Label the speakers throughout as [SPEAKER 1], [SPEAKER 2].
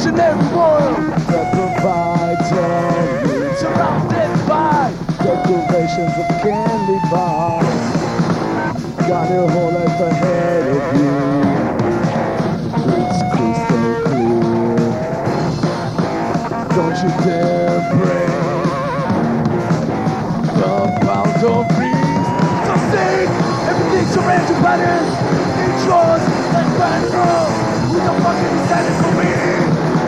[SPEAKER 1] each and every one.
[SPEAKER 2] that provides.
[SPEAKER 1] Surrounded by
[SPEAKER 2] Decorations of candy bars. Got your whole life ahead of you. It's crystal clear. Don't you dare break the boundaries.
[SPEAKER 1] So sing everything surrounds your patterns. It's yours like. With the fucking standing for me.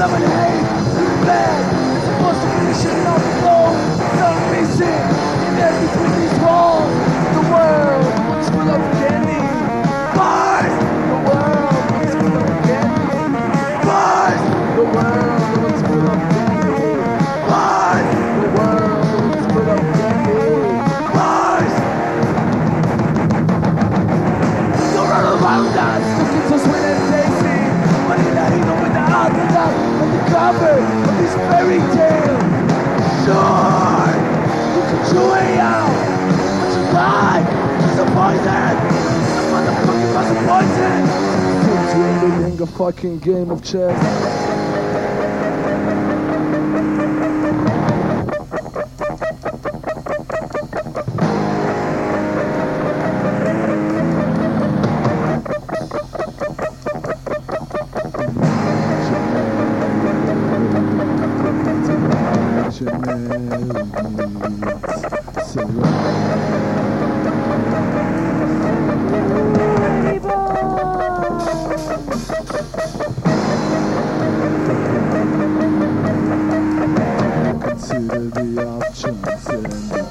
[SPEAKER 1] Good and bad. It's supposed to be shitting on cover of this fairy tale. Sure, you can chew it out, but you die. It's a poison. A motherfucking poison.
[SPEAKER 2] Since we're living a fucking game of chess. consider the options